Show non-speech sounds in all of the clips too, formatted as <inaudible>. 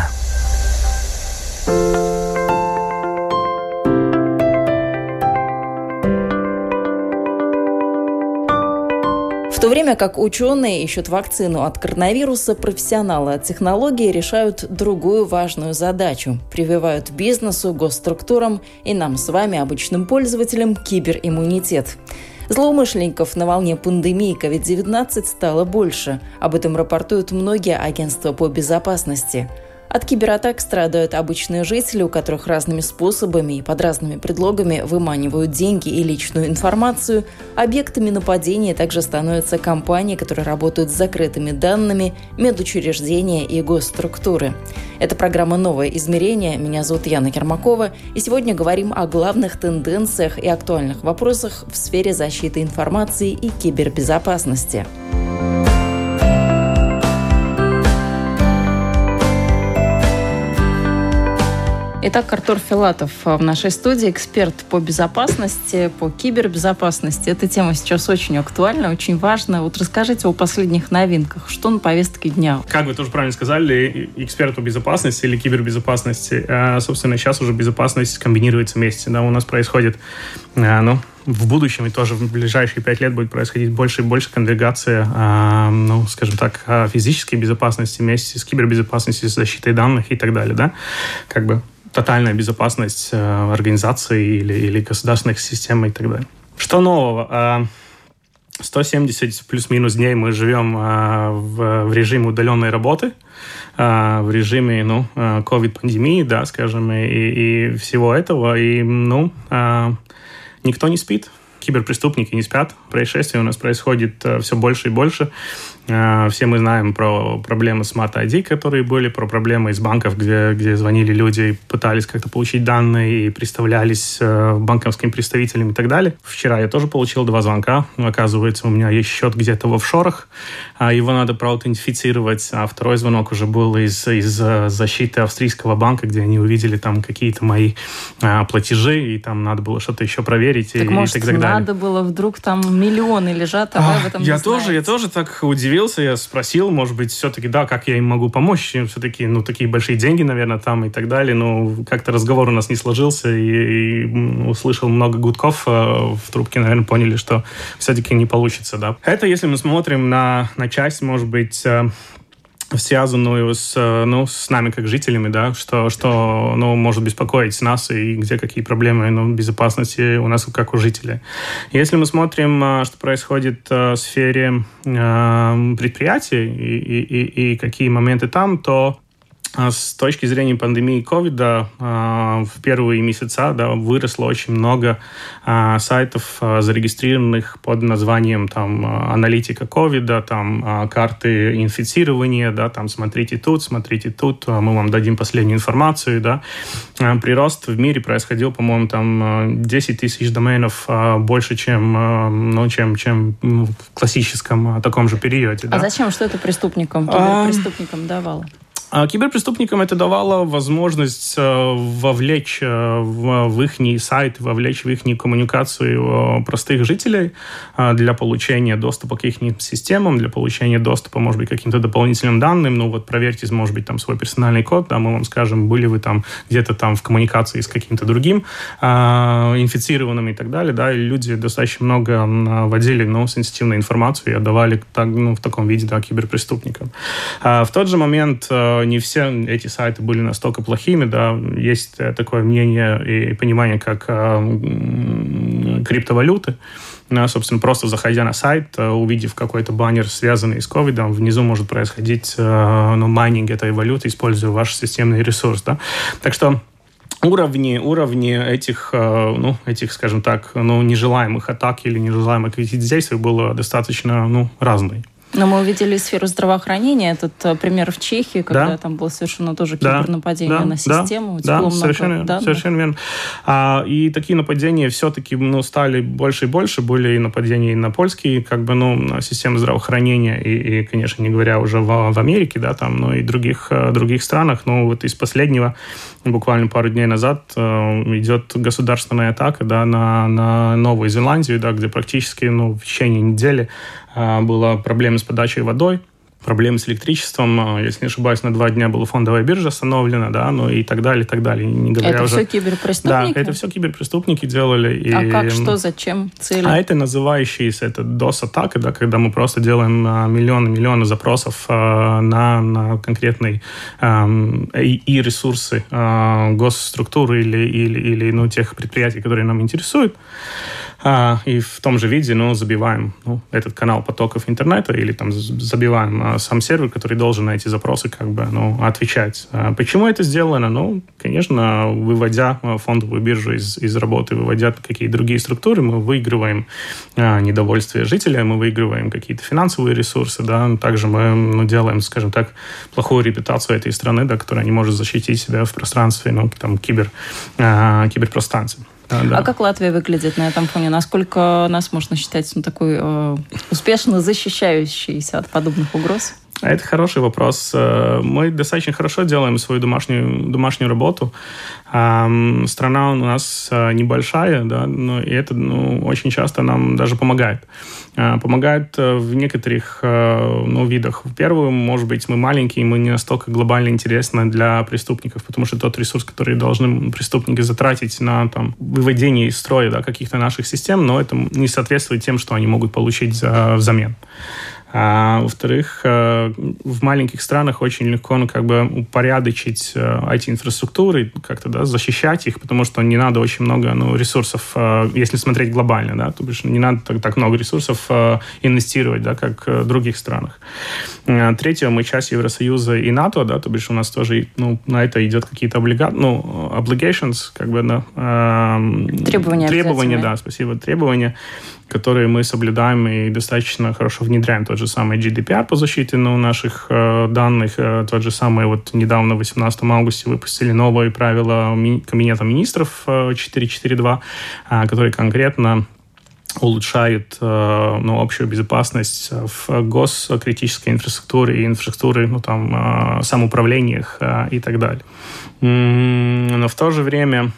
– время как ученые ищут вакцину от коронавируса, профессионалы от технологии решают другую важную задачу – прививают бизнесу, госструктурам и нам с вами, обычным пользователям, кибериммунитет. Злоумышленников на волне пандемии COVID-19 стало больше. Об этом рапортуют многие агентства по безопасности – от кибератак страдают обычные жители, у которых разными способами и под разными предлогами выманивают деньги и личную информацию. Объектами нападения также становятся компании, которые работают с закрытыми данными, медучреждения и госструктуры. Это программа «Новое измерение». Меня зовут Яна Кермакова. И сегодня говорим о главных тенденциях и актуальных вопросах в сфере защиты информации и кибербезопасности. Итак, Артур Филатов в нашей студии, эксперт по безопасности, по кибербезопасности. Эта тема сейчас очень актуальна, очень важна. Вот расскажите о последних новинках. Что на повестке дня? Как вы тоже правильно сказали, эксперт по безопасности или кибербезопасности. А, собственно, сейчас уже безопасность комбинируется вместе. Да, у нас происходит, а, ну, в будущем и тоже в ближайшие пять лет будет происходить больше и больше конвергация, э, ну, скажем так, физической безопасности вместе с кибербезопасностью, с защитой данных и так далее, да, как бы тотальная безопасность э, организации или, или государственных систем и так далее. Что нового? 170 э, плюс-минус дней мы живем э, в, в режиме удаленной работы, в режиме, ну, ковид-пандемии, да, скажем, и, и всего этого. И, ну, никто не спит, киберпреступники не спят, происшествий у нас происходит все больше и больше. А, все мы знаем про проблемы с Smart ID, которые были, про проблемы из банков, где, где звонили люди и пытались как-то получить данные и представлялись э, банковским представителям и так далее. Вчера я тоже получил два звонка. Оказывается, у меня есть счет где-то в офшорах. А его надо проаутентифицировать. А второй звонок уже был из, из э, защиты австрийского банка, где они увидели там какие-то мои а, платежи, и там надо было что-то еще проверить. Так, и, может, и так далее. надо было вдруг там миллионы лежат, а, а вы об этом я тоже, знаете. Я тоже так удивился удивился, я спросил, может быть, все-таки, да, как я им могу помочь, все-таки, ну, такие большие деньги, наверное, там и так далее, но как-то разговор у нас не сложился, и, и услышал много гудков э, в трубке, наверное, поняли, что все-таки не получится, да. Это если мы смотрим на, на часть, может быть, э, связанную с, э, ну, с нами как жителями, да, что, что ну, может беспокоить нас и где какие проблемы ну, безопасности у нас как у жителей. Если мы смотрим, э, что происходит э, в сфере предприятий и, и, и какие моменты там, то с точки зрения пандемии ковида а, в первые месяца да, выросло очень много а, сайтов, зарегистрированных под названием там, аналитика ковида, там карты инфицирования, да, там смотрите тут, смотрите тут, мы вам дадим последнюю информацию. Да. Прирост в мире происходил, по-моему, там 10 тысяч доменов больше, чем, ну, чем, чем в классическом таком же периоде. Да. А зачем? Что это преступникам, киберпреступникам давало? А киберпреступникам это давало возможность э, вовлечь э, в, в их сайт, вовлечь в их коммуникацию э, простых жителей для получения доступа к их системам, для получения доступа, может быть, к каким-то дополнительным данным. Ну вот проверьте, может быть, там свой персональный код, да, мы вам скажем, были вы там где-то там в коммуникации с каким-то другим инфицированным и так далее, да, и люди достаточно много вводили, ну, сенситивную информацию и отдавали так, ну, в таком виде, да, киберпреступникам. В тот же момент не все эти сайты были настолько плохими, да, есть такое мнение и понимание, как э, криптовалюты, да, собственно, просто заходя на сайт, э, увидев какой-то баннер, связанный с ковидом, внизу может происходить э, ну, майнинг этой валюты, используя ваш системный ресурс. Да? Так что уровни, уровни этих, ну, этих, скажем так, ну, нежелаемых атак или нежелаемых действий было достаточно ну, разные. Но мы увидели сферу здравоохранения, этот э, пример в Чехии, когда да. там было совершено тоже кибернападение да. на систему. Да, да совершенно, данных. совершенно верно. А, и такие нападения все-таки ну, стали больше и больше. Были и нападения на польские как бы, ну, системы здравоохранения, и, и, конечно, не говоря уже в, в Америке, да, там, но и других, э, других странах. Но вот из последнего, буквально пару дней назад, э, идет государственная атака да, на, на Новую Зеландию, да, где практически ну, в течение недели была проблема с подачей водой, проблемы с электричеством. А, если не ошибаюсь, на два дня была фондовая биржа остановлена, да, ну и так далее, и так далее. Не говоря это уже... все киберпреступники? Да, это все киберпреступники делали. И... А как, что, зачем, цели? А это называющиеся, это DOS-атака, да, когда мы просто делаем миллионы-миллионы запросов на, на конкретные и, и ресурсы госструктуры или, или, или ну, тех предприятий, которые нам интересуют. А, и в том же виде, ну, забиваем ну, этот канал потоков интернета или там забиваем а, сам сервер, который должен на эти запросы как бы, ну, отвечать. А почему это сделано? Ну, конечно, выводя а, фондовую биржу из, из работы, выводя какие другие структуры, мы выигрываем а, недовольствие жителя, мы выигрываем какие-то финансовые ресурсы, да, также мы ну, делаем, скажем так, плохую репутацию этой страны, да, которая не может защитить себя в пространстве, ну, там, кибер, а, киберпространстве. А, да. а как Латвия выглядит на этом фоне? Насколько нас можно считать ну, такой э, успешно защищающейся от подобных угроз? А это хороший вопрос. Э, мы достаточно хорошо делаем свою домашнюю, домашнюю работу. Страна у нас э, небольшая, да, но и это ну, очень часто нам даже помогает. Э, помогает в некоторых ну, видах. В первую, может быть, мы маленькие, мы не настолько глобально интересны для преступников, потому что тот ресурс, который должны преступники затратить на там, выведение из строя да, каких-то наших систем, но это не соответствует тем, что они могут получить за, взамен. А во-вторых, э, в маленьких странах очень легко ну, как бы упорядочить IT-инфраструктуры, э, как-то да, защищать их, потому что не надо очень много ну, ресурсов, э, если смотреть глобально, да, то бишь не надо так, так много ресурсов инвестировать, да, как в других странах. Третье, мы часть Евросоюза и НАТО, да, то бишь у нас тоже ну, на это идет какие-то облига... ну, obligations, как бы, да, требования, требования, да, спасибо, требования которые мы соблюдаем и достаточно хорошо внедряем. Тот же самый GDPR по защите ну, наших э, данных, э, тот же самый вот недавно в 18 августе выпустили новые правила ми- Кабинета министров э, 442, э, которые конкретно улучшают э, ну, общую безопасность в госкритической инфраструктуре и инфраструктуре, ну, там, э, самоуправлениях э, и так далее. Но в то же время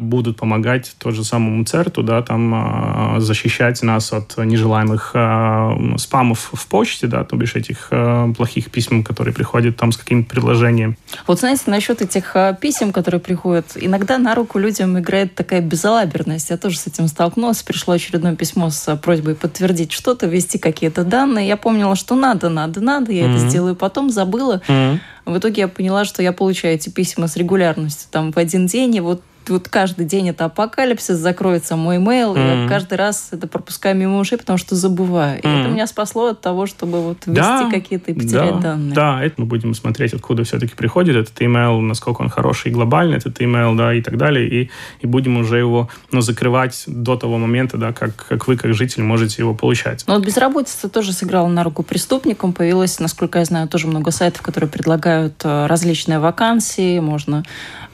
будут помогать тот же самому ЦЕРТу, да, там э, защищать нас от нежелаемых э, спамов в почте, да, то бишь этих э, плохих писем, которые приходят там с каким-то предложением. Вот знаете, насчет этих писем, которые приходят, иногда на руку людям играет такая безалаберность. Я тоже с этим столкнулась. Пришло очередное письмо с просьбой подтвердить что-то, ввести какие-то данные. Я помнила, что надо, надо, надо, я mm-hmm. это сделаю потом, забыла. Mm-hmm. В итоге я поняла, что я получаю эти письма с регулярностью там в один день, и вот вот каждый день это апокалипсис, закроется мой имейл, mm-hmm. я каждый раз это пропускаю мимо ушей, потому что забываю. Mm-hmm. И это меня спасло от того, чтобы вот ввести да, какие-то и потерять да, данные. Да, это мы будем смотреть, откуда все-таки приходит этот email, насколько он хороший и глобальный, этот email, да, и так далее, и, и будем уже его ну, закрывать до того момента, да, как, как вы, как житель, можете его получать. Но вот безработица тоже сыграла на руку преступникам. Появилось, насколько я знаю, тоже много сайтов, которые предлагают э, различные вакансии, можно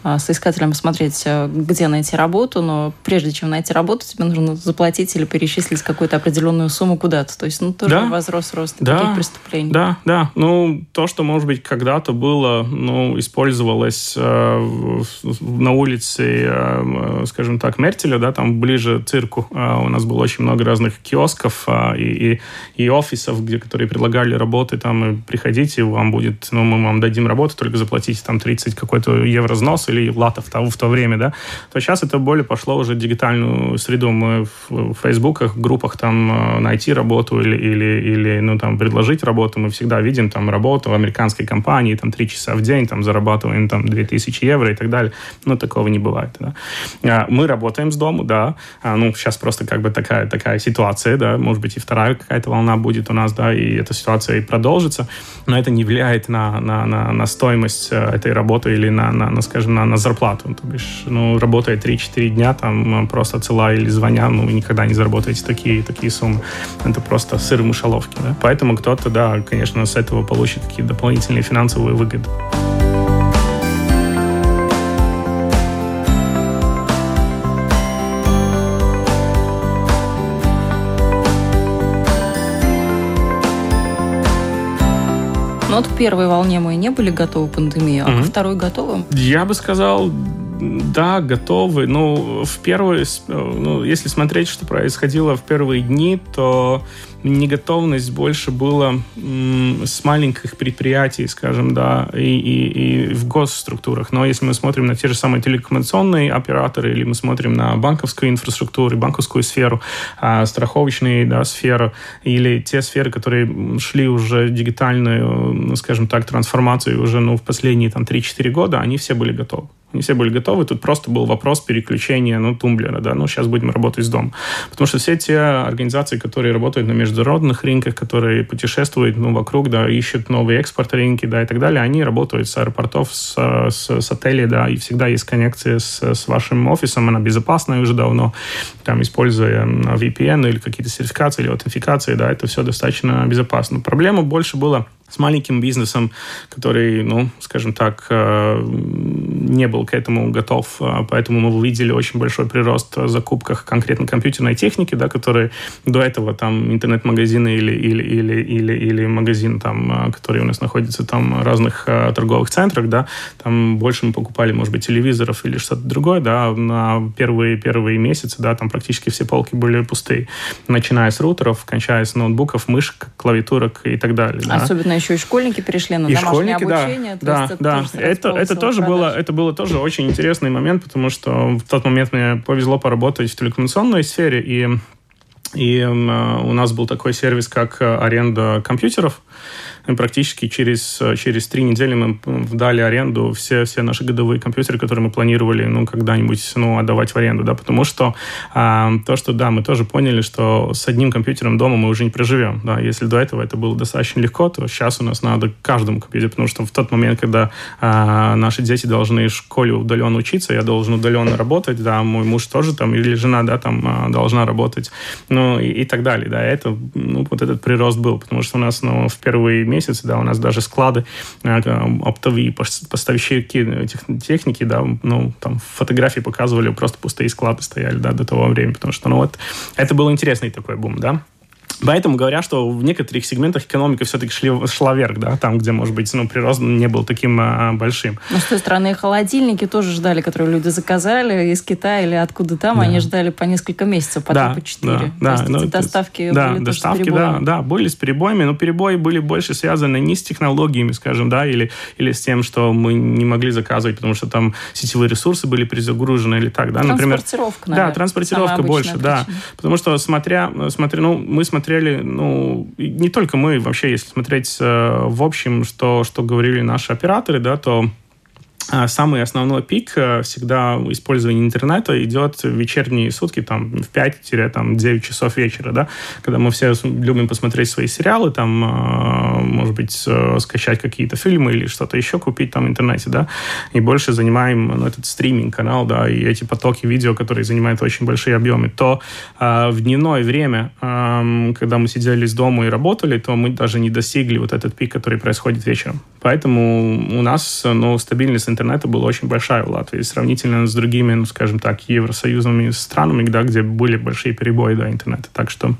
а, соискателям смотреть, э, где найти работу, но прежде чем найти работу, тебе нужно заплатить или перечислить какую-то определенную сумму куда-то. То есть, ну, тоже да? возрос рост да? таких преступлений. Да, да. Ну, то, что, может быть, когда-то было, ну, использовалось э, на улице, э, скажем так, Мертеля, да, там ближе цирку. Э, у нас было очень много разных киосков э, и, и, и офисов, где, которые предлагали работы, там, и приходите, вам будет, ну, мы вам дадим работу, только заплатите там 30 какой-то евро взнос или латов в то, в то время, да, то сейчас это более пошло уже в дигитальную среду. Мы в, в фейсбуках, группах там э, найти работу или, или, или ну, там, предложить работу. Мы всегда видим там работу в американской компании, там, три часа в день, там, зарабатываем там 2000 евро и так далее. Но такого не бывает, да. А, мы работаем с дому, да. А, ну, сейчас просто как бы такая, такая ситуация, да. Может быть, и вторая какая-то волна будет у нас, да, и эта ситуация и продолжится. Но это не влияет на, на, на, на стоимость э, этой работы или на, на, на скажем, на, на зарплату. То бишь, ну, работая 3-4 дня, там просто цела или звоня, ну, вы никогда не заработаете такие, такие суммы. Это просто сыр в мышеловке, да. Поэтому кто-то, да, конечно, с этого получит какие-то дополнительные финансовые выгоды. Но вот в первой волне мы не были готовы к пандемии, а mm-hmm. ко второй готовы? Я бы сказал, да, готовы. Ну, в первые, ну, если смотреть, что происходило в первые дни, то неготовность больше была с маленьких предприятий, скажем, да, и, и, и в госструктурах. Но если мы смотрим на те же самые телекоммуникационные операторы, или мы смотрим на банковскую инфраструктуру, банковскую сферу, а, страховочную да, сферу, или те сферы, которые шли уже дигитальную, ну, скажем так, трансформацию уже ну, в последние там, 3-4 года, они все были готовы. Не все были готовы. Тут просто был вопрос переключения, ну, тумблера, да, ну, сейчас будем работать с дома. Потому что все те организации, которые работают на международных рынках, которые путешествуют, ну, вокруг, да, ищут новые экспорт рынки, да, и так далее, они работают с аэропортов, с, с, с отелей, да, и всегда есть коннекция с, с вашим офисом, она безопасная уже давно, там, используя VPN или какие-то сертификации или аутентификации, да, это все достаточно безопасно. Проблема больше была с маленьким бизнесом, который, ну, скажем так, э, не был к этому готов, а поэтому мы увидели очень большой прирост в закупках конкретно компьютерной техники, да, которые до этого там интернет-магазины или, или, или, или, или магазин, там, а, который у нас находится там в разных торговых центрах, да, там больше мы покупали, может быть, телевизоров или что-то другое, да, на первые, первые месяцы, да, там практически все полки были пустые, начиная с рутеров, кончая с ноутбуков, мышек, клавиатурок и так далее. Особенно да. Еще и школьники перешли на и домашнее обучение. Да, да, да. Это, это, это тоже было, это было тоже очень интересный момент, потому что в тот момент мне повезло поработать в телекоммуникационной сфере, и и э, у нас был такой сервис, как э, аренда компьютеров. Практически через, через три недели мы дали аренду все, все наши годовые компьютеры, которые мы планировали ну, когда-нибудь ну, отдавать в аренду, да, потому что а, то, что, да, мы тоже поняли, что с одним компьютером дома мы уже не проживем, да, если до этого это было достаточно легко, то сейчас у нас надо каждому компьютеру, потому что в тот момент, когда а, наши дети должны в школе удаленно учиться, я должен удаленно работать, да, мой муж тоже там, или жена, да, там а, должна работать, ну, и, и так далее, да, это, ну, вот этот прирост был, потому что у нас, ну, в первые месяцы, да, у нас даже склады, э, оптовые поставщики техники, да, ну, там фотографии показывали, просто пустые склады стояли, да, до того времени, потому что, ну, вот, это был интересный такой бум, да. Поэтому говорят, что в некоторых сегментах экономика все-таки шли, шла вверх, да, там, где, может быть, ну, прирост не был таким а, большим. Но, с той стороны, холодильники тоже ждали, которые люди заказали из Китая или откуда там, да. они ждали по несколько месяцев, потом да, по четыре. Да, да. Есть ну, доставки да, были доставки, тоже с да, да, были с перебоями, но перебои были больше связаны не с технологиями, скажем, да, или, или с тем, что мы не могли заказывать, потому что там сетевые ресурсы были перезагружены или так, да, например. Транспортировка, наверное, Да, транспортировка больше, причина. да. Потому что смотря, смотря, ну, мы смотрели смотрели, ну, не только мы, вообще, если смотреть э, в общем, что, что говорили наши операторы, да, то самый основной пик э, всегда использование интернета идет в вечерние сутки, там, в 5-9 часов вечера, да, когда мы все любим посмотреть свои сериалы, там, э, может быть, э, скачать какие-то фильмы или что-то еще купить там в интернете, да, и больше занимаем ну, этот стриминг-канал, да, и эти потоки видео, которые занимают очень большие объемы, то в дневное время, когда мы сидели из дома и работали, то мы даже не достигли вот этот пик, который происходит вечером. Поэтому у нас, ну, стабильность интернета была очень большая в Латвии, сравнительно с другими, ну, скажем так, евросоюзными странами, да, где были большие перебои до интернета. Так что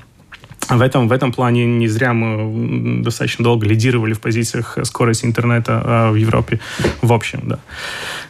в этом, в этом плане не зря мы достаточно долго лидировали в позициях скорости интернета а, в Европе в общем, да.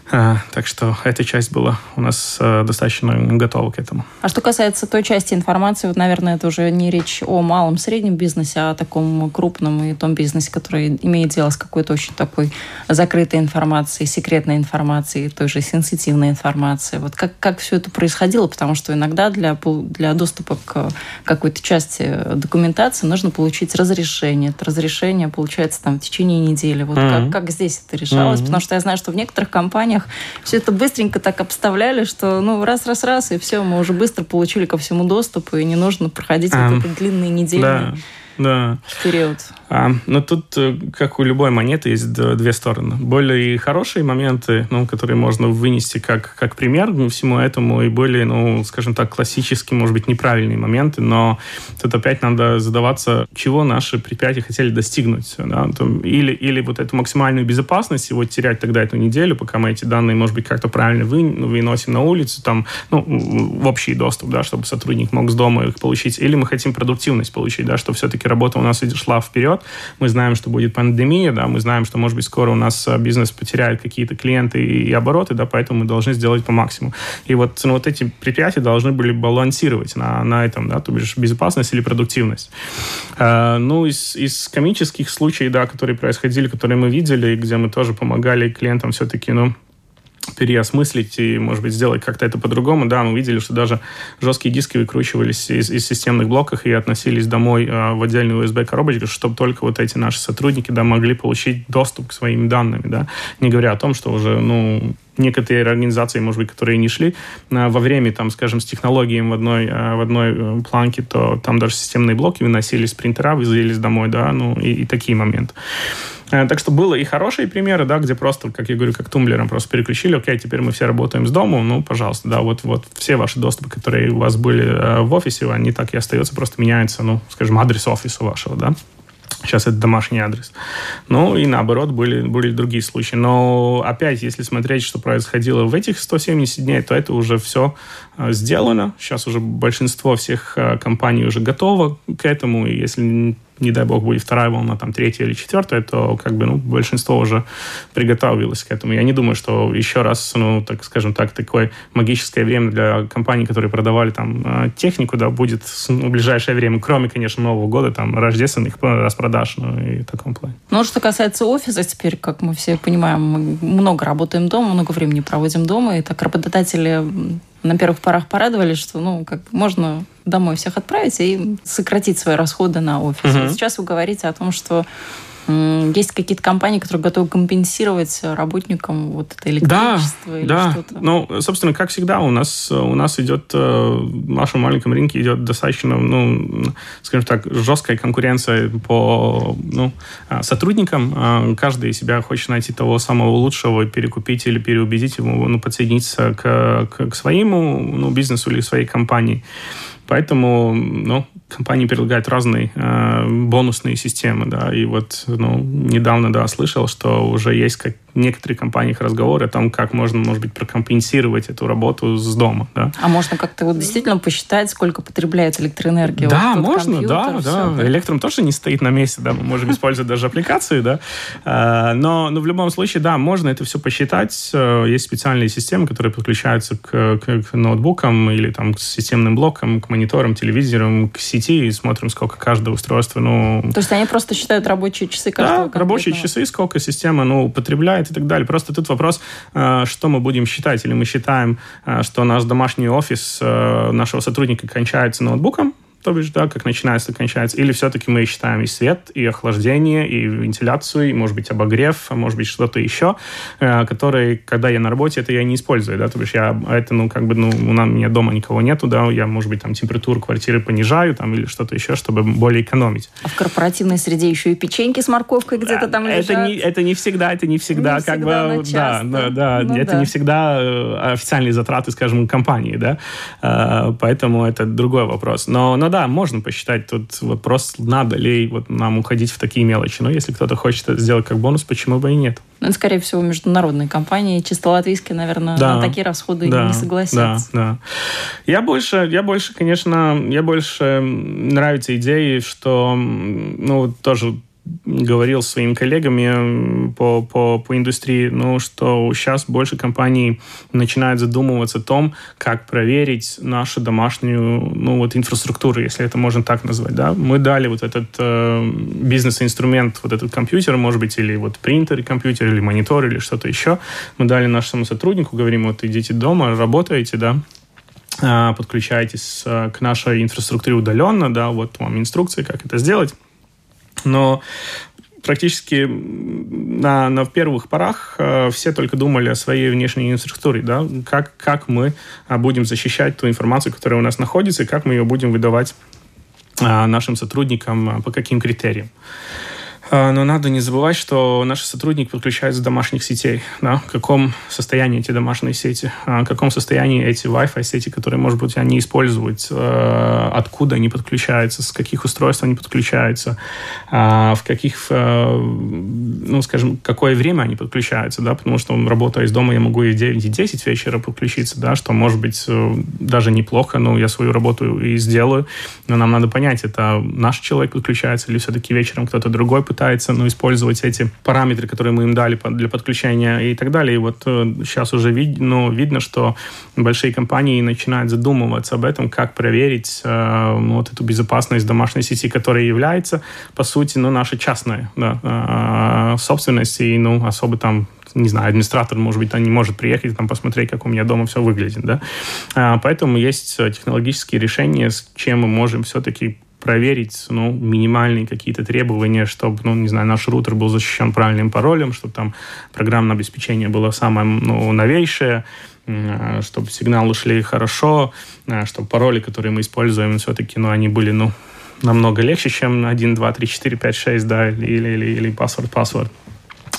А, так что эта часть была у нас а, достаточно готова к этому. А что касается той части информации, вот, наверное, это уже не речь о малом среднем бизнесе, а о таком крупном и том бизнесе, который имеет дело с какой-то очень такой закрытой информацией, секретной информацией, той же сенситивной информацией. Вот как, как все это происходило? Потому что иногда для, для доступа к какой-то части документации нужно получить разрешение. Это разрешение получается там в течение недели. Вот mm-hmm. как, как здесь это решалось? Mm-hmm. Потому что я знаю, что в некоторых компаниях все это быстренько так обставляли, что ну раз-раз-раз, и все, мы уже быстро получили ко всему доступ, и не нужно проходить um, вот эти длинные недели. Да. Да. период. А, но тут, э, как у любой монеты, есть две стороны. Более хорошие моменты, ну, которые можно вынести как, как пример всему этому, и более, ну, скажем так, классические, может быть, неправильные моменты, но тут опять надо задаваться, чего наши предприятия хотели достигнуть. Да? Или, или вот эту максимальную безопасность, его терять тогда эту неделю, пока мы эти данные, может быть, как-то правильно вы, выносим на улицу, там, ну, в общий доступ, да, чтобы сотрудник мог с дома их получить. Или мы хотим продуктивность получить, да, что все-таки работа у нас шла вперед, мы знаем, что будет пандемия, да, мы знаем, что, может быть, скоро у нас э, бизнес потеряет какие-то клиенты и обороты, да, поэтому мы должны сделать по максимуму. И вот, ну, вот эти предприятия должны были балансировать на, на этом, да, то бишь безопасность или продуктивность. Э, ну, из, из комических случаев, да, которые происходили, которые мы видели, где мы тоже помогали клиентам все-таки, ну, переосмыслить и, может быть, сделать как-то это по-другому. Да, мы видели, что даже жесткие диски выкручивались из, из системных блоков и относились домой э, в отдельную USB-коробочку, чтобы только вот эти наши сотрудники, да, могли получить доступ к своим данным, да, не говоря о том, что уже, ну, некоторые организации, может быть, которые не шли э, во время, там, скажем, с технологиями в одной, э, в одной э, планке, то там даже системные блоки выносились с принтера, везлись домой, да, ну, и, и такие моменты. Так что было и хорошие примеры, да, где просто, как я говорю, как тумблером просто переключили, окей, теперь мы все работаем с дому, ну, пожалуйста, да, вот, вот все ваши доступы, которые у вас были в офисе, они так и остаются, просто меняется, ну, скажем, адрес офиса вашего, да. Сейчас это домашний адрес. Ну и наоборот, были, были другие случаи. Но опять, если смотреть, что происходило в этих 170 дней, то это уже все э, сделано. Сейчас уже большинство всех э, компаний уже готово к этому. И если не дай бог, будет вторая волна, там, третья или четвертая, то как бы, ну, большинство уже приготовилось к этому. Я не думаю, что еще раз, ну, так скажем так, такое магическое время для компаний, которые продавали там э, технику, да, будет ну, в ближайшее время, кроме, конечно, Нового года, там, рождественных распродаж, ну, и в таком плане. Ну, что касается офиса, теперь, как мы все понимаем, мы много работаем дома, много времени проводим дома, и так работодатели на первых порах порадовались, что ну, как можно домой всех отправить и сократить свои расходы на офис. Угу. Сейчас вы говорите о том, что есть какие-то компании, которые готовы компенсировать работникам вот это электричество да, или да. что-то? Ну, собственно, как всегда, у нас, у нас идет, э, в нашем маленьком рынке идет достаточно, ну, скажем так, жесткая конкуренция по ну, а, сотрудникам. А, каждый себя хочет найти того самого лучшего, перекупить или переубедить его, ну, подсоединиться к, к, к своему ну, бизнесу или своей компании. Поэтому, ну, компании предлагают разные э, бонусные системы, да, и вот, ну, недавно, да, слышал, что уже есть как некоторых компаниях разговоры о том, как можно, может быть, прокомпенсировать эту работу с дома. Да. А можно как-то вот действительно посчитать, сколько потребляет электроэнергия? Да, вот можно, да, да. Все, Электром тоже не стоит на месте, да, мы можем <laughs> использовать даже аппликации, да. А, но, но в любом случае, да, можно это все посчитать. Э, есть специальные системы, которые подключаются к, к, к ноутбукам или там к системным блокам, к мониторам, телевизорам, к сети и смотрим, сколько каждое устройство, ну... То есть они просто считают рабочие часы каждого Да, рабочие часы, сколько система, ну, употребляет и так далее. Просто тут вопрос, э, что мы будем считать. Или мы считаем, э, что наш домашний офис э, нашего сотрудника кончается ноутбуком, то бишь, да, как начинается, так кончается. Или все-таки мы считаем и свет, и охлаждение, и вентиляцию, и, может быть, обогрев, а может быть, что-то еще, э, которые, когда я на работе, это я не использую, да, то бишь я это, ну, как бы, ну, у меня дома никого нету, да, я, может быть, там температуру квартиры понижаю, там, или что-то еще, чтобы более экономить. А в корпоративной среде еще и печеньки с морковкой где-то там лежат. Это не, это не всегда, это не всегда, не как всегда, бы, да, да, да, ну, это да. не всегда э, официальные затраты, скажем, компании, да, э, поэтому это другой вопрос. Но, но да, можно посчитать. Тут вопрос, надо ли вот нам уходить в такие мелочи. Но если кто-то хочет это сделать как бонус, почему бы и нет? Ну, скорее всего, международные компании, чисто латвийские, наверное, да, на такие расходы да, не согласятся. Да, да. Я больше, я больше, конечно, я больше нравится идеи, что, ну, тоже говорил своим коллегами по, по, по индустрии, ну, что сейчас больше компаний начинают задумываться о том, как проверить нашу домашнюю, ну, вот инфраструктуру, если это можно так назвать, да. Мы дали вот этот э, бизнес-инструмент, вот этот компьютер, может быть, или вот принтер, компьютер, или монитор, или что-то еще. Мы дали нашему сотруднику, говорим, вот идите дома, работаете, да, э, подключайтесь э, к нашей инфраструктуре удаленно, да, вот вам инструкции, как это сделать но практически на, на первых порах э, все только думали о своей внешней инфраструктуре, да, как, как мы э, будем защищать ту информацию, которая у нас находится, и как мы ее будем выдавать нашим сотрудникам по каким критериям. А, но надо не забывать, что наши сотрудники подключаются с домашних сетей. Да? В каком состоянии эти домашние сети? А, в каком состоянии эти Wi-Fi сети, которые, может быть, они используют? А, откуда они подключаются? С каких устройств они подключаются? В каких, ну, скажем, какое время они подключаются? Да? Потому что, работая из дома, я могу и в 9, и 10 вечера подключиться, да? что, может быть, э, даже неплохо, но я свою работу и сделаю. Но нам надо понять, это наш человек подключается или все-таки вечером кто-то другой пытается ну, использовать эти параметры, которые мы им дали для подключения и так далее. И вот сейчас э, уже вид, ну, видно, что большие компании начинают задумываться об этом, как проверить э, ну, вот эту безопасность домашней сети, которая является, по сути, ну, наша частная да, э, собственность, и ну, особо там не знаю, администратор, может быть, не может приехать там посмотреть, как у меня дома все выглядит, да. А, поэтому есть технологические решения, с чем мы можем все-таки проверить ну, минимальные какие-то требования, чтобы, ну, не знаю, наш рутер был защищен правильным паролем, чтобы там программное обеспечение было самое ну, новейшее, чтобы сигналы шли хорошо, чтобы пароли, которые мы используем, все-таки, ну, они были, ну, намного легче, чем 1, 2, 3, 4, 5, 6, да, или, или, или password, password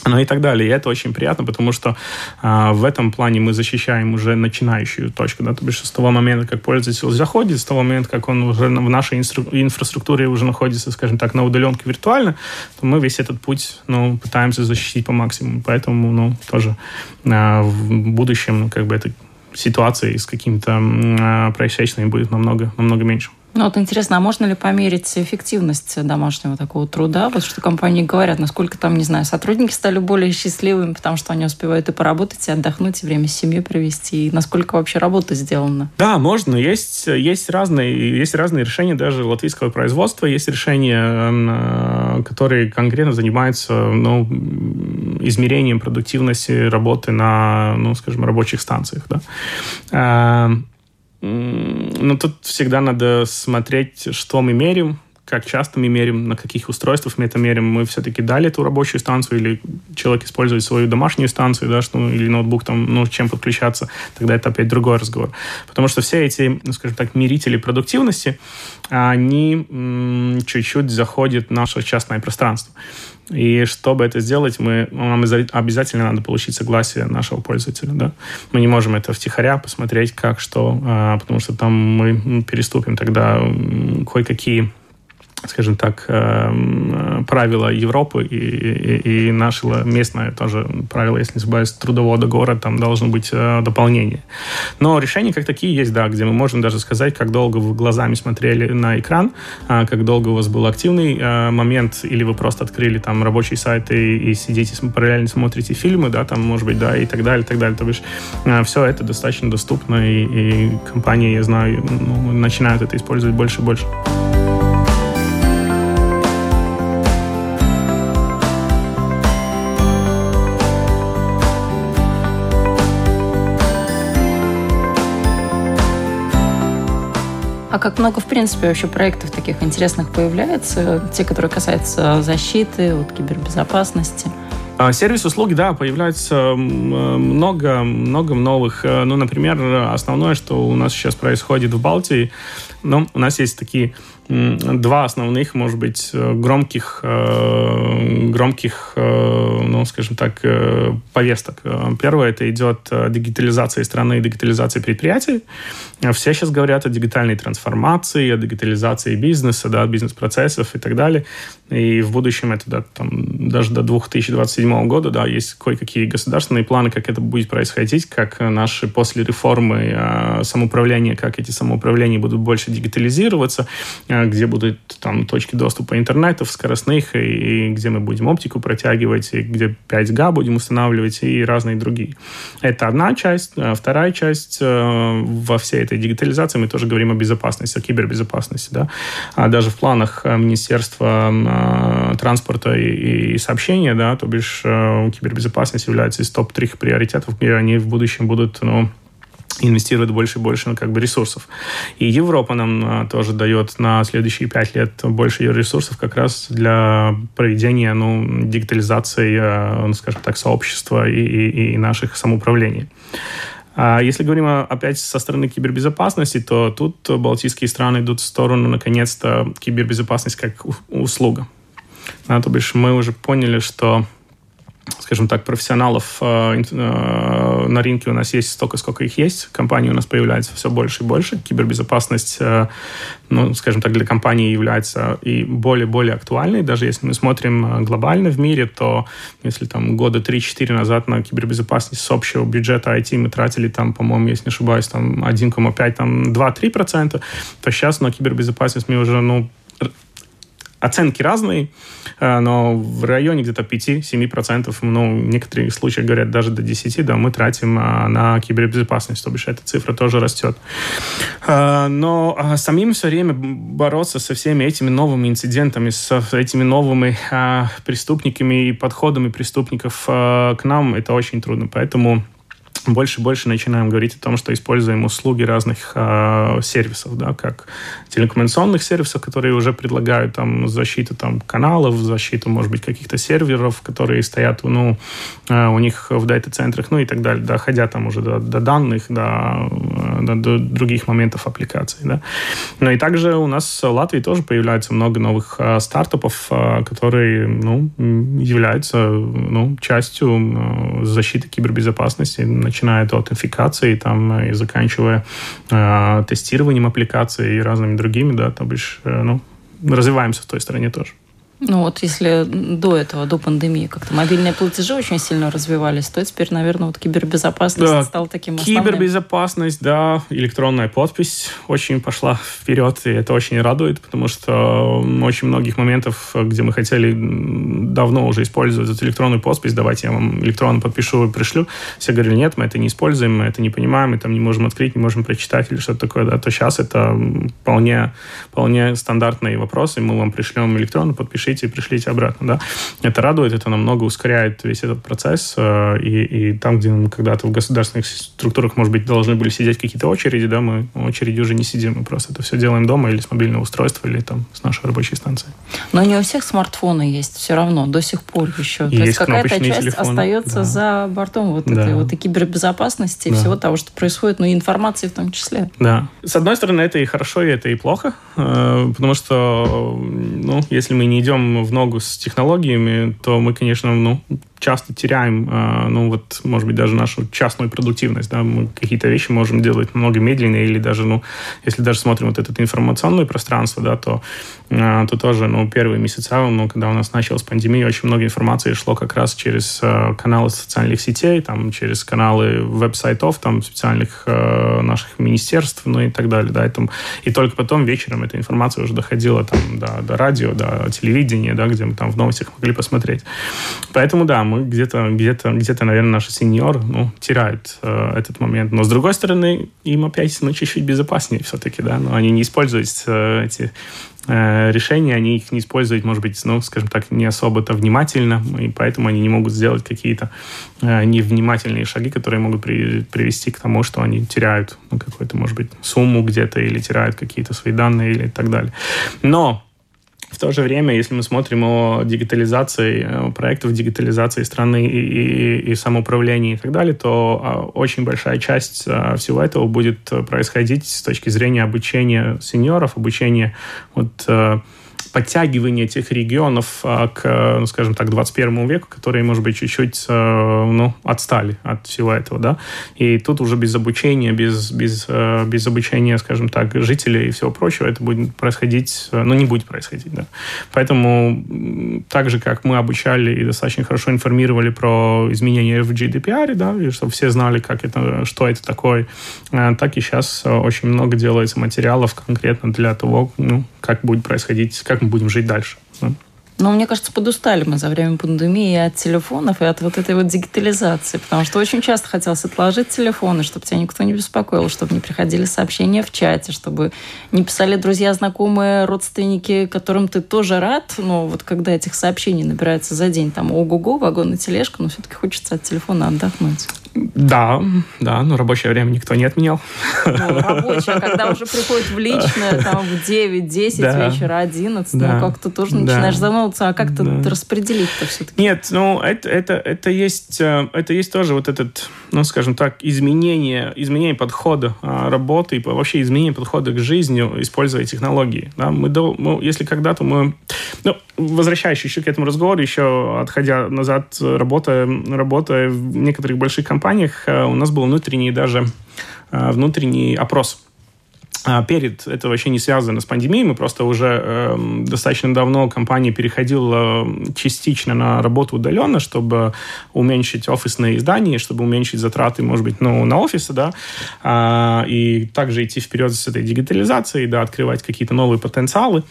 <laughs> ну и так далее. И это очень приятно, потому что а, в этом плане мы защищаем уже начинающую точку, да, то бишь с того момента, как пользователь заходит, с того момента, как он уже в нашей инфраструктуре уже находится, скажем так, на удаленке виртуально, то мы весь этот путь, ну, пытаемся защитить по максимуму. Поэтому, ну, тоже а, в будущем, ну, как бы эта ситуация с какими-то а, происшествиями будет намного, намного меньше. Ну вот интересно, а можно ли померить эффективность домашнего такого труда? Вот что компании говорят, насколько там, не знаю, сотрудники стали более счастливыми, потому что они успевают и поработать, и отдохнуть, и время с семьей провести, и насколько вообще работа сделана? Да, можно. Есть, есть, разные, есть разные решения даже латвийского производства. Есть решения, которые конкретно занимаются ну, измерением продуктивности работы на, ну, скажем, рабочих станциях. Да? Ну, тут всегда надо смотреть, что мы мерим, как часто мы мерим, на каких устройствах мы это мерим. Мы все-таки дали эту рабочую станцию, или человек использует свою домашнюю станцию, да, что, или ноутбук, там, ну, чем подключаться, тогда это опять другой разговор. Потому что все эти, ну, скажем так, мерители продуктивности, они чуть-чуть заходят в наше частное пространство. И чтобы это сделать, мы, нам обязательно надо получить согласие нашего пользователя. Да? Мы не можем это втихаря посмотреть, как что, а, потому что там мы переступим тогда кое-какие скажем так, эм, правила Европы и, и, и наше местное тоже правило, если не ошибаюсь, трудового договора, там должно быть э, дополнение. Но решения как такие есть, да, где мы можем даже сказать, как долго вы глазами смотрели на экран, а, как долго у вас был активный э, момент, или вы просто открыли там рабочий сайт и, и сидите, параллельно смотрите фильмы, да, там, может быть, да, и так далее, и так далее. То бишь, э, все это достаточно доступно, и, и компании, я знаю, ну, начинают это использовать больше и больше. А как много, в принципе, вообще проектов таких интересных появляется? Те, которые касаются защиты, вот, кибербезопасности? А, сервис услуги, да, появляется много, много новых. Э, ну, например, основное, что у нас сейчас происходит в Балтии, ну, у нас есть такие два основных, может быть, э, громких, э, громких, э, ну, скажем так, повесток. Первое, это идет дигитализация страны и дигитализация предприятий. Все сейчас говорят о дигитальной трансформации, о дигитализации бизнеса, да, бизнес-процессов и так далее. И в будущем это да, там, даже до 2027 года да, есть кое-какие государственные планы, как это будет происходить, как наши после реформы самоуправления, как эти самоуправления будут больше дигитализироваться, где будут там точки доступа интернета скоростных, и, и где мы будем оптику протягивать, и где 5G будем устанавливать, и разные другие. Это одна часть. А вторая часть э, во всей этой дигитализации мы тоже говорим о безопасности, о кибербезопасности. Да? А даже в планах э, Министерства транспорта и, и сообщения, да, то бишь кибербезопасность является из топ-3 приоритетов, где они в будущем будут ну, инвестирует больше и больше ну, как бы ресурсов. И Европа нам а, тоже дает на следующие пять лет больше ее ресурсов как раз для проведения ну, дигитализации, а, ну, скажем так, сообщества и, и, и наших самоуправлений. А если говорим опять со стороны кибербезопасности, то тут балтийские страны идут в сторону, наконец-то, кибербезопасность как услуга. Да, то бишь мы уже поняли, что скажем так, профессионалов э, э, на рынке у нас есть столько, сколько их есть. Компаний у нас появляется все больше и больше. Кибербезопасность, э, ну, скажем так, для компании является и более-более актуальной. Даже если мы смотрим глобально в мире, то если там года 3-4 назад на кибербезопасность с общего бюджета IT мы тратили там, по-моему, если не ошибаюсь, там 1,5, там 2-3%, то сейчас на кибербезопасность мы уже, ну, Оценки разные, э, но в районе где-то 5-7%, ну, в некоторых случаях говорят даже до 10%, да, мы тратим э, на кибербезопасность, то бишь эта цифра тоже растет. Э, но самим все время бороться со всеми этими новыми инцидентами, с этими новыми преступниками и подходами преступников к нам, это очень трудно. Поэтому больше и больше начинаем говорить о том, что используем услуги разных э, сервисов, да, как телекоммуникационных сервисов, которые уже предлагают там защиту там каналов, защиту, может быть, каких-то серверов, которые стоят, ну, э, у них в дата-центрах, ну и так далее, доходя там уже до, до данных, до, до, до других моментов аппликаций, да. Но и также у нас в Латвии тоже появляется много новых э, стартапов, э, которые, ну, являются, ну, частью э, защиты кибербезопасности, начиная от аутентификации там, и заканчивая э, тестированием аппликации и разными другими, да, то бишь, э, ну, развиваемся в той стороне тоже. Ну вот если до этого, до пандемии, как-то мобильные платежи очень сильно развивались, то теперь, наверное, вот кибербезопасность да, стала таким основным. Кибербезопасность, да, электронная подпись очень пошла вперед, и это очень радует, потому что очень многих моментов, где мы хотели давно уже использовать эту электронную подпись, давайте я вам электронно подпишу и пришлю, все говорили, нет, мы это не используем, мы это не понимаем, мы там не можем открыть, не можем прочитать или что-то такое, да, то сейчас это вполне, вполне стандартные вопросы, мы вам пришлем электронно, подпишите пишите, пришлите обратно, да. Это радует, это намного ускоряет весь этот процесс, э, и, и там, где мы когда-то в государственных структурах, может быть, должны были сидеть какие-то очереди, да, мы очереди уже не сидим, мы просто это все делаем дома или с мобильного устройства, или там с нашей рабочей станции. Но не у всех смартфоны есть все равно, до сих пор еще. Есть То есть какая-то часть телефоны, остается да. за бортом вот да. этой вот и кибербезопасности, да. и всего того, что происходит, ну и информации в том числе. Да. С одной стороны, это и хорошо, и это и плохо, э, потому что, ну, если мы не идем идем в ногу с технологиями, то мы, конечно, ну, часто теряем, э, ну вот, может быть, даже нашу частную продуктивность, да, мы какие-то вещи можем делать намного медленнее, или даже, ну, если даже смотрим вот это информационное пространство, да, то, э, то тоже, ну, первые месяца, ну, когда у нас началась пандемия, очень много информации шло как раз через э, каналы социальных сетей, там, через каналы веб-сайтов, там, специальных наших министерств, ну, и так далее, да, и, там, и только потом вечером эта информация уже доходила, там, до, до радио, до телевидения, да, где мы там в новостях могли посмотреть. Поэтому, да, мы где-то, где-то, где-то, наверное, наши сеньоры, ну, теряют э, этот момент. Но, с другой стороны, им опять, ну, чуть-чуть безопаснее все-таки, да, но они не используют э, эти э, решения, они их не используют, может быть, ну, скажем так, не особо-то внимательно, и поэтому они не могут сделать какие-то э, невнимательные шаги, которые могут при, привести к тому, что они теряют ну, какую-то, может быть, сумму где-то или теряют какие-то свои данные или так далее. Но в то же время, если мы смотрим о дигитализации, э, проектов дигитализации страны и, и, и самоуправления и так далее, то а, очень большая часть а, всего этого будет происходить с точки зрения обучения сеньоров, обучения вот, э, подтягивание тех регионов а, к, ну, скажем так, 21 веку, которые, может быть, чуть-чуть а, ну, отстали от всего этого, да. И тут уже без обучения, без, без, а, без обучения, скажем так, жителей и всего прочего, это будет происходить, ну, не будет происходить, да. Поэтому так же, как мы обучали и достаточно хорошо информировали про изменения в GDPR, да, и чтобы все знали, как это, что это такое, так и сейчас очень много делается материалов конкретно для того, ну, как будет происходить, как будем жить дальше. Да? Но мне кажется, подустали мы за время пандемии от телефонов и от вот этой вот дигитализации, потому что очень часто хотелось отложить телефоны, чтобы тебя никто не беспокоил, чтобы не приходили сообщения в чате, чтобы не писали друзья, знакомые, родственники, которым ты тоже рад, но вот когда этих сообщений набирается за день, там, ого-го, вагон и тележка, но все-таки хочется от телефона отдохнуть. Да, да, но рабочее время никто не отменял. Ну, рабочее, а когда уже приходит в личное, там, в 9-10 да. вечера, 11, ну, да. ну, как-то тоже да. начинаешь вернуться, а как-то да. распределить-то все-таки? Нет, ну, это, это, это, есть, э, это есть тоже вот этот, ну, скажем так, изменение, изменение подхода а, работы и вообще изменение подхода к жизни, используя технологии. Да? Мы, до, мы, если когда-то мы... Ну, возвращаясь еще к этому разговору, еще отходя назад, работая, работая в некоторых больших компаниях, э, у нас был внутренний даже э, внутренний опрос а перед, это вообще не связано с пандемией, мы просто уже э, достаточно давно компания переходила частично на работу удаленно, чтобы уменьшить офисные издания, чтобы уменьшить затраты, может быть, ну, на офисы, да, а, и также идти вперед с этой дигитализацией, да, открывать какие-то новые потенциалы.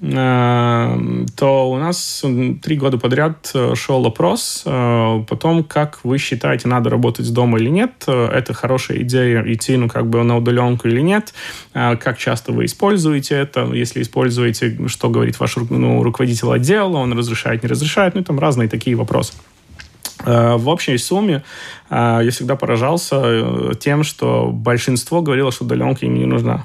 Э, то у нас три года подряд э, шел опрос э, потом, как вы считаете, надо работать с дома или нет, это хорошая идея идти, ну, как бы на удаленку или нет, как часто вы используете это, если используете, что говорит ваш ну, руководитель отдела, он разрешает, не разрешает, ну, там разные такие вопросы. В общей сумме я всегда поражался тем, что большинство говорило, что удаленка им не нужна.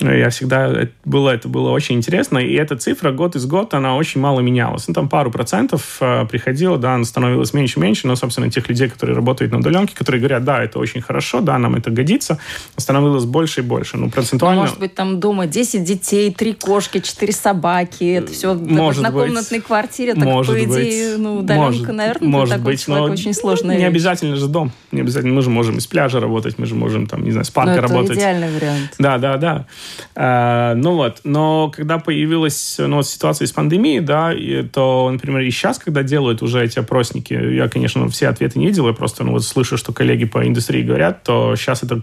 Я всегда... Было, это было очень интересно. И эта цифра год из года, она очень мало менялась. Ну, там пару процентов э, приходило, да, она становилась меньше-меньше, но, собственно, тех людей, которые работают на удаленке, которые говорят, да, это очень хорошо, да, нам это годится, становилось больше и больше. Ну, процентуально... Может быть, там дома 10 детей, 3 кошки, 4 собаки, это все может на комнатной квартире, так, может по идее, быть. ну, удаленка, может, наверное, может такой быть, человек очень сложный. Не обязательно же дом. Не обязательно. Мы же можем из пляжа работать, мы же можем, там, не знаю, с парка но это работать. это идеальный вариант. Да, да, да. А, ну вот, но когда появилась ну, вот ситуация с пандемией, да, и, то, например, и сейчас, когда делают уже эти опросники, я, конечно, все ответы не делаю, просто ну, вот слышу, что коллеги по индустрии говорят, то сейчас это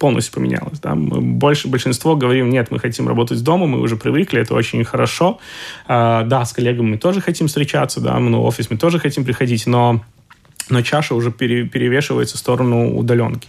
полностью поменялось. Да? Мы больше большинство говорим, нет, мы хотим работать с дома, мы уже привыкли, это очень хорошо. А, да, с коллегами мы тоже хотим встречаться, да, ну, в офис мы тоже хотим приходить, но, но чаша уже пере, перевешивается в сторону удаленки.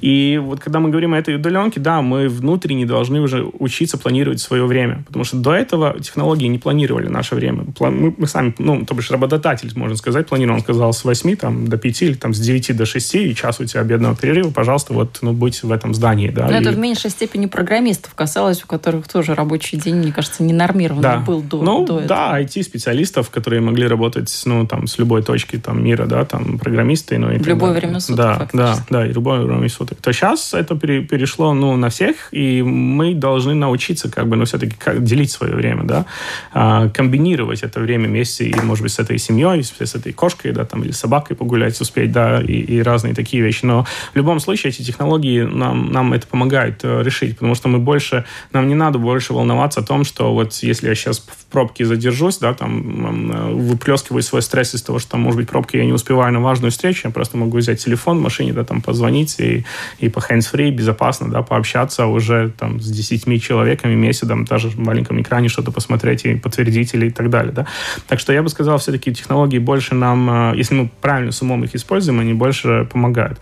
И вот когда мы говорим о этой удаленке, да, мы внутренне должны уже учиться планировать свое время, потому что до этого технологии не планировали наше время. Мы, мы сами, ну, то бишь работодатель, можно сказать, планировал, он сказал, с 8 там, до 5 или там, с 9 до 6, и час у тебя обедного перерыва, пожалуйста, вот, ну, будь в этом здании. Да, Но и... это в меньшей степени программистов касалось, у которых тоже рабочий день, мне кажется, не нормированный да. был до, ну, до этого. Да, IT-специалистов, которые могли работать, ну, там, с любой точки там, мира, да, там, программисты. Ну, и в любое время суток, Да, да, да, и любое время суток. То сейчас это перешло, ну, на всех, и мы должны научиться, как бы, ну, все-таки как, делить свое время, да, а, комбинировать это время вместе, и, может быть, с этой семьей, с, с этой кошкой, да, там, или собакой погулять успеть, да, и, и разные такие вещи. Но в любом случае эти технологии нам, нам это помогают э, решить, потому что мы больше, нам не надо больше волноваться о том, что вот если я сейчас в пробке задержусь, да, там, э, выплескиваю свой стресс из того, что там, может быть, пробки я не успеваю на важную встречу, я просто могу взять телефон в машине, да, там, позвонить и, и по hands-free безопасно, да, пообщаться уже там с 10 человеками вместе, даже в маленьком экране что-то посмотреть и подтвердить или и так далее, да. Так что я бы сказал, все-таки технологии больше нам, э, если мы правильно с умом их используем, они больше помогают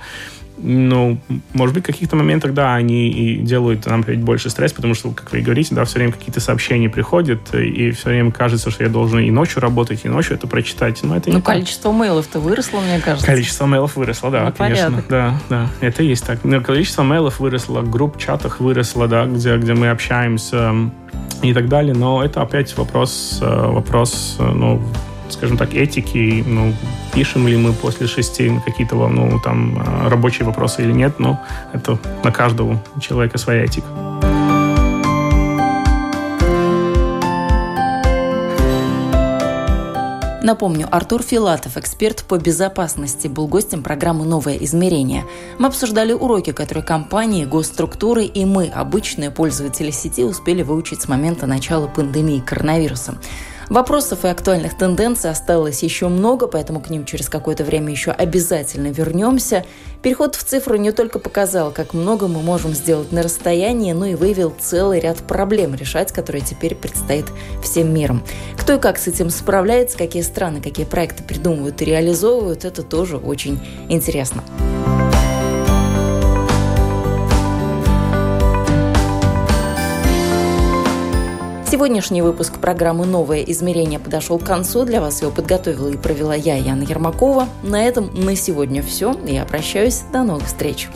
ну, может быть, в каких-то моментах, да, они и делают нам опять больше стресс, потому что, как вы говорите, да, все время какие-то сообщения приходят, и все время кажется, что я должен и ночью работать, и ночью это прочитать. Но это ну, количество мейлов-то выросло, мне кажется. Количество мейлов выросло, да, ну, конечно. Порядок. Да, да, это есть так. Но количество мейлов выросло, групп чатах выросло, да, где, где мы общаемся и так далее. Но это опять вопрос, э, вопрос, э, ну, скажем так, этики, ну, пишем ли мы после шести какие-то, ну, там, а, рабочие вопросы или нет, но это на каждого человека своя этика. Напомню, Артур Филатов, эксперт по безопасности, был гостем программы «Новое измерение». Мы обсуждали уроки, которые компании, госструктуры и мы, обычные пользователи сети, успели выучить с момента начала пандемии коронавируса. Вопросов и актуальных тенденций осталось еще много, поэтому к ним через какое-то время еще обязательно вернемся. Переход в цифру не только показал, как много мы можем сделать на расстоянии, но и выявил целый ряд проблем, решать которые теперь предстоит всем миром. Кто и как с этим справляется, какие страны, какие проекты придумывают и реализовывают, это тоже очень интересно. Сегодняшний выпуск программы «Новое измерение» подошел к концу. Для вас его подготовила и провела я, Яна Ермакова. На этом на сегодня все. Я прощаюсь. До новых встреч.